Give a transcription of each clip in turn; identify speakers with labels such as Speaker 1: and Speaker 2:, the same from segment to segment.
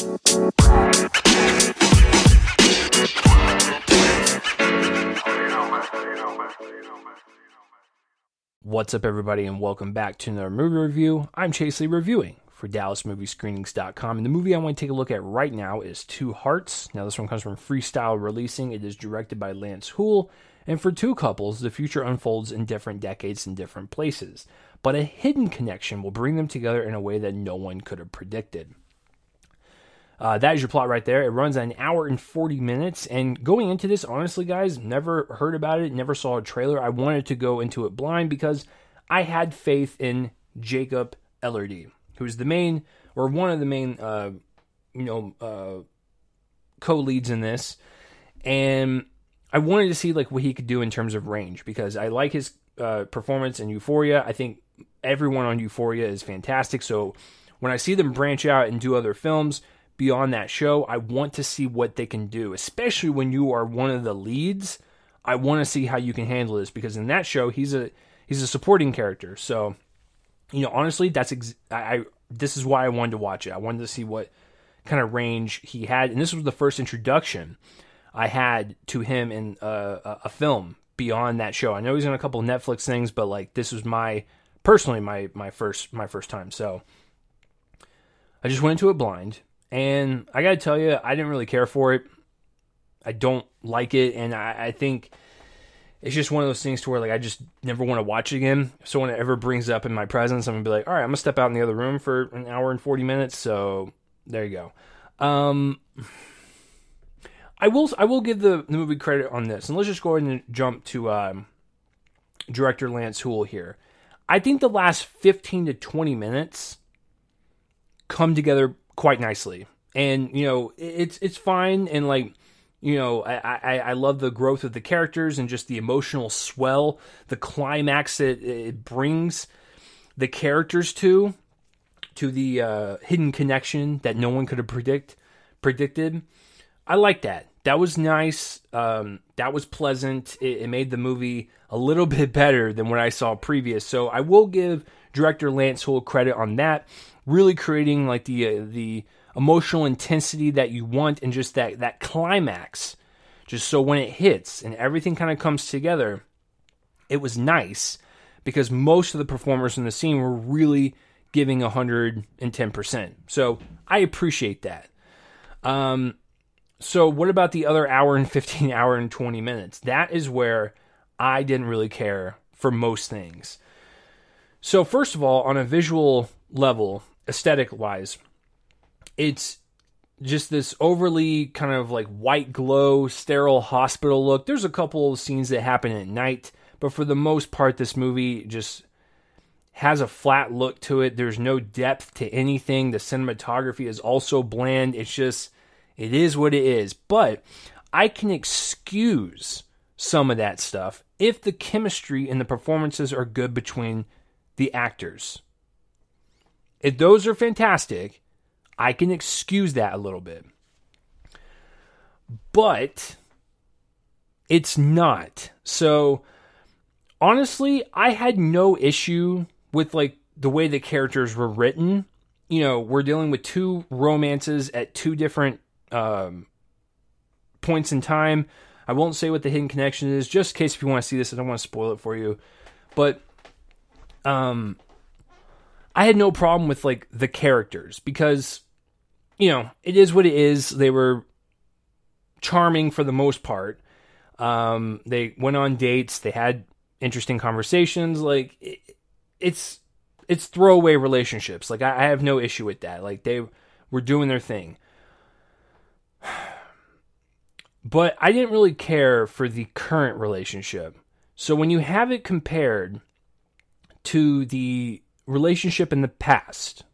Speaker 1: What's up, everybody, and welcome back to another movie review. I'm Chase Lee reviewing for DallasMovieScreenings.com, and the movie I want to take a look at right now is Two Hearts. Now, this one comes from Freestyle Releasing. It is directed by Lance Hool, and for two couples, the future unfolds in different decades and different places, but a hidden connection will bring them together in a way that no one could have predicted. Uh, that is your plot right there. It runs an hour and 40 minutes. And going into this, honestly, guys, never heard about it, never saw a trailer. I wanted to go into it blind because I had faith in Jacob Elordi, who's the main, or one of the main, uh, you know, uh, co leads in this. And I wanted to see like what he could do in terms of range because I like his uh, performance in Euphoria. I think everyone on Euphoria is fantastic. So when I see them branch out and do other films, beyond that show. I want to see what they can do, especially when you are one of the leads. I want to see how you can handle this because in that show he's a he's a supporting character. So, you know, honestly, that's ex- I, I this is why I wanted to watch it. I wanted to see what kind of range he had, and this was the first introduction I had to him in a, a film beyond that show. I know he's in a couple Netflix things, but like this was my personally my my first my first time. So I just went into it blind. And I got to tell you, I didn't really care for it. I don't like it. And I, I, think it's just one of those things to where, like, I just never want to watch it again. If someone ever brings it up in my presence, I'm to be like, all right, I'm to step out in the other room for an hour and 40 minutes. So there you go. Um, I will I will give the, the movie credit on this, and let's just go ahead and jump to um, director Lance Hool here. I think the last 15 to 20 minutes come together quite nicely. And you know, it's it's fine and like you know, I, I, I love the growth of the characters and just the emotional swell, the climax that it brings the characters to, to the uh, hidden connection that no one could have predict predicted. I like that. That was nice. Um, that was pleasant. It, it made the movie a little bit better than what I saw previous. So I will give director Lance Hool credit on that really creating like the uh, the emotional intensity that you want and just that that climax just so when it hits and everything kind of comes together it was nice because most of the performers in the scene were really giving 110% so i appreciate that. Um so what about the other hour and 15 hour and 20 minutes? That is where i didn't really care for most things so first of all on a visual level aesthetic wise, it's just this overly kind of like white glow, sterile hospital look. There's a couple of scenes that happen at night, but for the most part, this movie just has a flat look to it. There's no depth to anything. The cinematography is also bland. It's just, it is what it is. But I can excuse some of that stuff if the chemistry and the performances are good between the actors. If those are fantastic, I can excuse that a little bit. But it's not. So honestly, I had no issue with like the way the characters were written. You know, we're dealing with two romances at two different um, points in time. I won't say what the hidden connection is, just in case if you want to see this, I don't want to spoil it for you. But um, I had no problem with like the characters because you know, it is what it is. They were charming for the most part. Um, they went on dates, they had interesting conversations like it, it's it's throwaway relationships. Like I, I have no issue with that. Like they were doing their thing. But I didn't really care for the current relationship. So when you have it compared to the relationship in the past.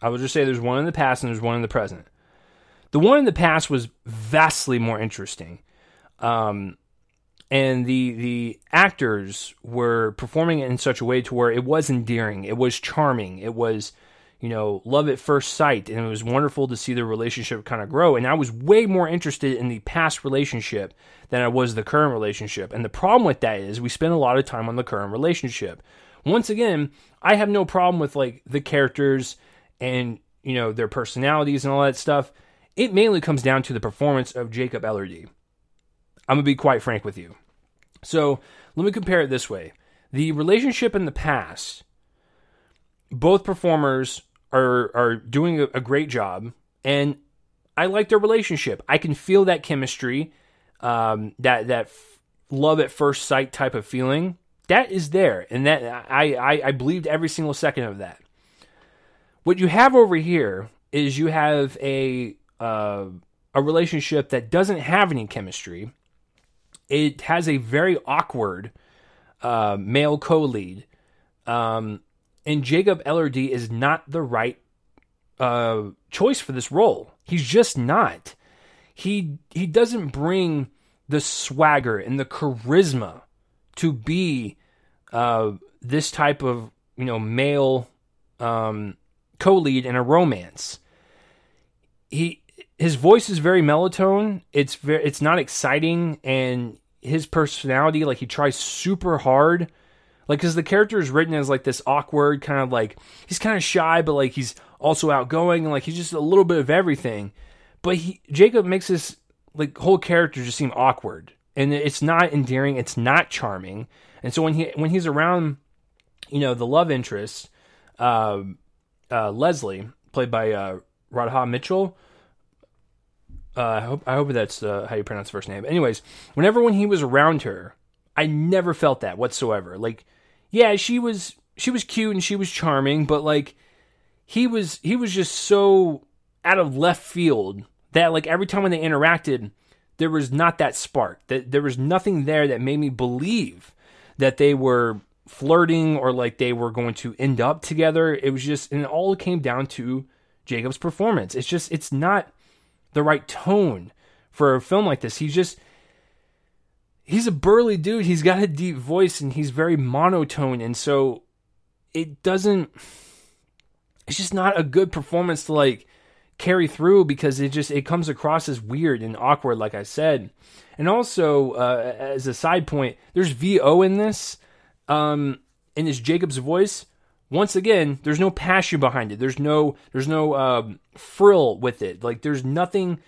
Speaker 1: I will just say there's one in the past and there's one in the present. The one in the past was vastly more interesting. Um, and the the actors were performing it in such a way to where it was endearing, it was charming, it was you know love at first sight, and it was wonderful to see the relationship kind of grow. And I was way more interested in the past relationship than I was the current relationship. And the problem with that is we spend a lot of time on the current relationship once again, I have no problem with like the characters and you know, their personalities and all that stuff, it mainly comes down to the performance of Jacob Elordi. I'm gonna be quite frank with you. So let me compare it this way: the relationship in the past, both performers are are doing a, a great job, and I like their relationship. I can feel that chemistry, um, that that f- love at first sight type of feeling. That is there, and that I, I I believed every single second of that. What you have over here is you have a uh, a relationship that doesn't have any chemistry. It has a very awkward uh, male co-lead, um, and Jacob Elordi is not the right uh, choice for this role. He's just not. He he doesn't bring the swagger and the charisma to be uh, this type of you know male um, co-lead in a romance. He his voice is very melatonin. It's very it's not exciting, and his personality like he tries super hard. Like, because the character is written as like this awkward kind of like he's kind of shy, but like he's also outgoing and like he's just a little bit of everything. But he Jacob makes his like whole character just seem awkward, and it's not endearing. It's not charming. And so when he when he's around, you know, the love interest, uh, uh, Leslie, played by uh, Radha Mitchell. Uh, I hope I hope that's how you pronounce the first name. Anyways, whenever when he was around her, I never felt that whatsoever. Like, yeah, she was she was cute and she was charming, but like he was he was just so out of left field that like every time when they interacted, there was not that spark. That there was nothing there that made me believe that they were flirting or like they were going to end up together. It was just and it all came down to Jacob's performance. It's just it's not the right tone for a film like this. He's just he's a burly dude. He's got a deep voice and he's very monotone and so it doesn't it's just not a good performance to like carry through because it just it comes across as weird and awkward like i said. And also uh, as a side point there's vo in this um in this jacob's voice. Once again there's no passion behind it. There's no there's no um, frill with it. Like there's nothing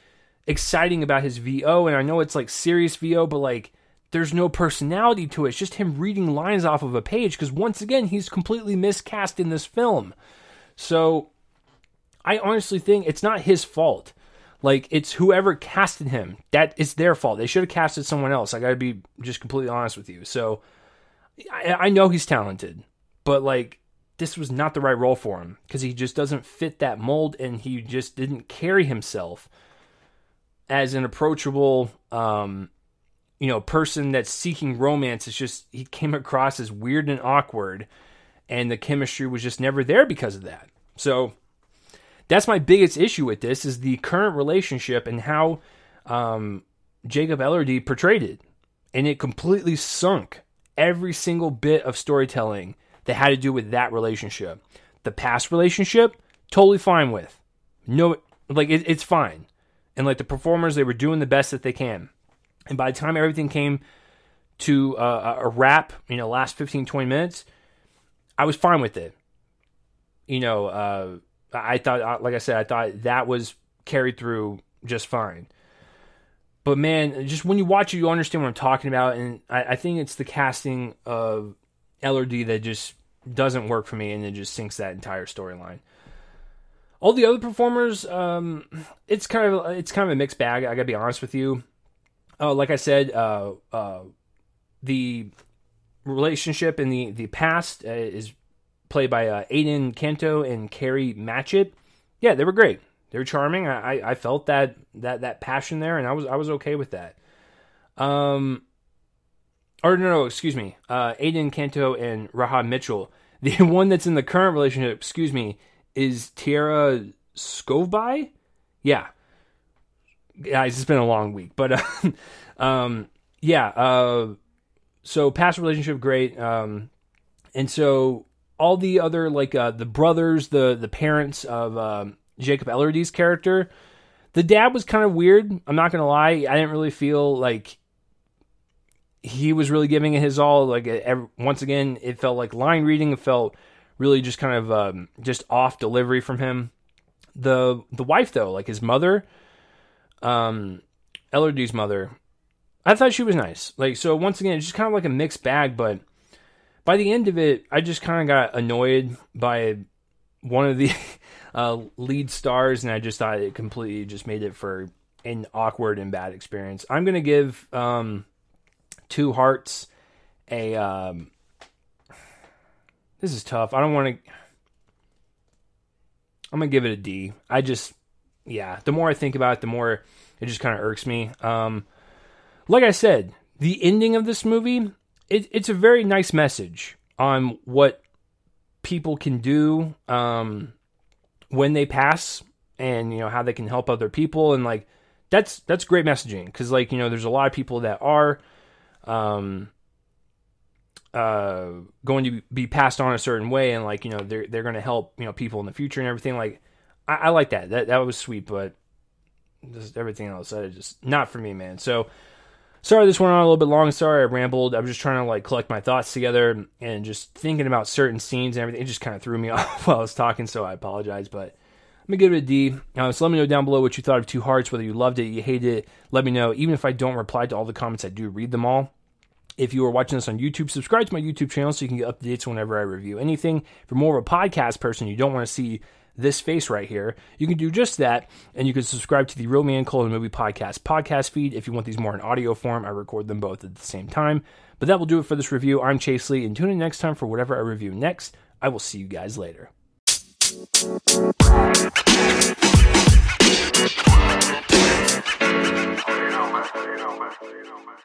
Speaker 1: exciting about his vo and i know it's like serious vo but like there's no personality to it. It's just him reading lines off of a page because once again he's completely miscast in this film. So I honestly think it's not his fault. Like it's whoever casted him. That is their fault. They should have casted someone else. I got to be just completely honest with you. So I, I know he's talented, but like this was not the right role for him because he just doesn't fit that mold, and he just didn't carry himself as an approachable, um, you know, person that's seeking romance. It's just he came across as weird and awkward and the chemistry was just never there because of that. So that's my biggest issue with this is the current relationship and how um, Jacob Elordi portrayed it, and it completely sunk every single bit of storytelling that had to do with that relationship. The past relationship, totally fine with. No, like it, it's fine, and like the performers, they were doing the best that they can. And by the time everything came to uh, a wrap, you know, last 15, 20 minutes, I was fine with it. You know, uh, I thought, uh, like I said, I thought that was carried through just fine. But man, just when you watch it, you understand what I'm talking about, and I, I think it's the casting of Elordi that just doesn't work for me, and it just sinks that entire storyline. All the other performers, um, it's kind of it's kind of a mixed bag. I gotta be honest with you. Uh, like I said, uh, uh, the relationship in the the past uh, is played by uh, Aiden Canto and Kari Matchett. Yeah, they were great. They were charming. I, I felt that that that passion there, and I was I was okay with that. Um, or no, no, excuse me. Uh, Aiden Canto and Radha Mitchell. The one that's in the current relationship, excuse me, is Tiera Skovbye. Yeah, guys, it's been a long week, but uh, um, yeah. Uh, so past relationship great um and so all the other like uh the brothers the the parents of um jacob elordi's character the dad was kind of weird i'm not gonna lie i didn't really feel like he was really giving it his all like every, once again it felt like line reading it felt really just kind of um, just off delivery from him the the wife though, like his mother, um, Elordi's mother, I thought she was nice. Like so, once again, it's just kind of like a mixed bag. But by the end of it, I just kind of got annoyed by one of the uh, lead stars, and I just thought it completely just made it for an awkward and bad experience. I'm gonna give um, Two Hearts a. Um, this is tough. I don't want to. I'm gonna give it a D. I just, yeah. The more I think about it, the more it just kind of irks me. Um, like I said, the ending of this movie, it, it's a very nice message on what people can do um, when they pass, and you know how they can help other people, and like that's that's great messaging because like you know there's a lot of people that are um, uh, going to be passed on a certain way, and like you know they're they're going to help you know people in the future and everything. Like I, I like that. That that was sweet, but just everything else, that is just not for me, man. So sorry this went on a little bit long. Sorry I rambled. I was just trying to like collect my thoughts together and just thinking about certain scenes and everything. It just kind of threw me off while I was talking, so I apologize. But let me give it a D. Uh, so let me know down below what you thought of Two Hearts, whether you loved it, you hated it. Let me know. Even if I don't reply to all the comments, I do read them all. If you are watching this on YouTube, subscribe to my YouTube channel so you can get updates whenever I review anything. If you're more of a podcast person, you don't want to see this face right here, you can do just that, and you can subscribe to the Real Man Colon Movie Podcast podcast feed if you want these more in audio form. I record them both at the same time. But that will do it for this review. I'm Chase Lee, and tune in next time for whatever I review next. I will see you guys later. You know, man. You know, man. You know, man.